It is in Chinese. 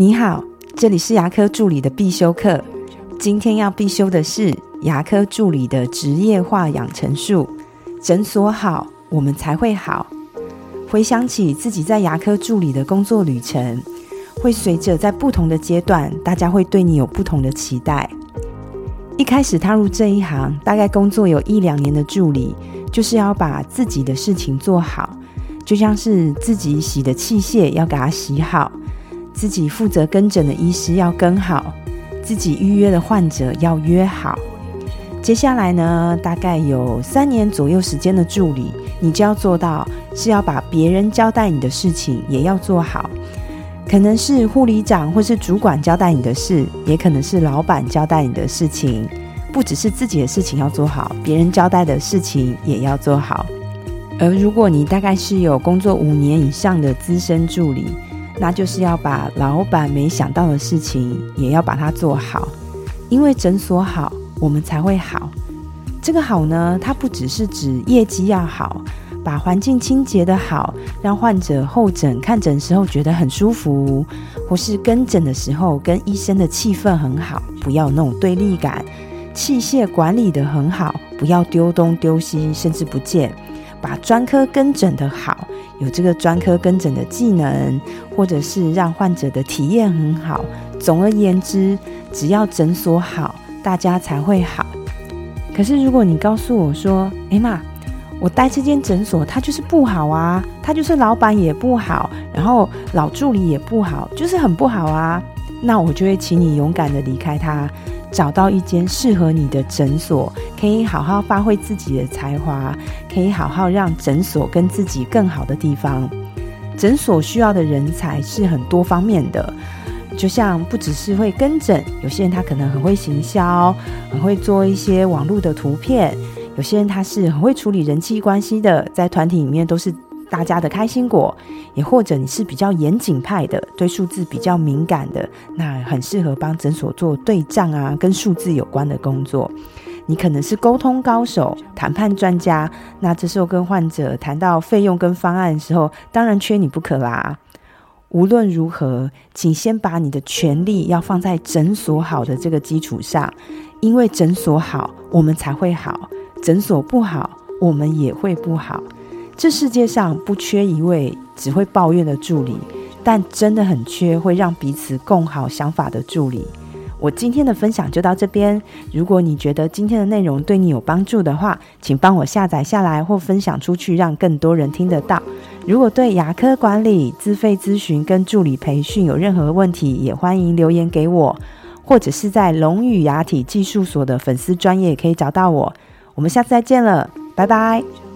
你好，这里是牙科助理的必修课。今天要必修的是牙科助理的职业化养成术。诊所好，我们才会好。回想起自己在牙科助理的工作旅程，会随着在不同的阶段，大家会对你有不同的期待。一开始踏入这一行，大概工作有一两年的助理，就是要把自己的事情做好，就像是自己洗的器械要给它洗好。自己负责跟诊的医师要跟好，自己预约的患者要约好。接下来呢，大概有三年左右时间的助理，你就要做到是要把别人交代你的事情也要做好。可能是护理长或是主管交代你的事，也可能是老板交代你的事情。不只是自己的事情要做好，别人交代的事情也要做好。而如果你大概是有工作五年以上的资深助理，那就是要把老板没想到的事情也要把它做好，因为诊所好，我们才会好。这个好呢，它不只是指业绩要好，把环境清洁的好，让患者候诊看诊时候觉得很舒服，或是跟诊的时候跟医生的气氛很好，不要那种对立感。器械管理的很好，不要丢东丢西，甚至不见。把专科跟诊的好，有这个专科跟诊的技能，或者是让患者的体验很好。总而言之，只要诊所好，大家才会好。可是如果你告诉我说：“哎妈，我待这间诊所，它就是不好啊，它就是老板也不好，然后老助理也不好，就是很不好啊。”那我就会请你勇敢的离开它。找到一间适合你的诊所，可以好好发挥自己的才华，可以好好让诊所跟自己更好的地方。诊所需要的人才是很多方面的，就像不只是会跟诊，有些人他可能很会行销，很会做一些网络的图片；有些人他是很会处理人际关系的，在团体里面都是。大家的开心果，也或者你是比较严谨派的，对数字比较敏感的，那很适合帮诊所做对账啊，跟数字有关的工作。你可能是沟通高手、谈判专家，那这时候跟患者谈到费用跟方案的时候，当然缺你不可啦。无论如何，请先把你的权利要放在诊所好的这个基础上，因为诊所好，我们才会好；诊所不好，我们也会不好。这世界上不缺一位只会抱怨的助理，但真的很缺会让彼此共好想法的助理。我今天的分享就到这边。如果你觉得今天的内容对你有帮助的话，请帮我下载下来或分享出去，让更多人听得到。如果对牙科管理、自费咨询跟助理培训有任何问题，也欢迎留言给我，或者是在龙语牙体技术所的粉丝专业可以找到我。我们下次再见了，拜拜。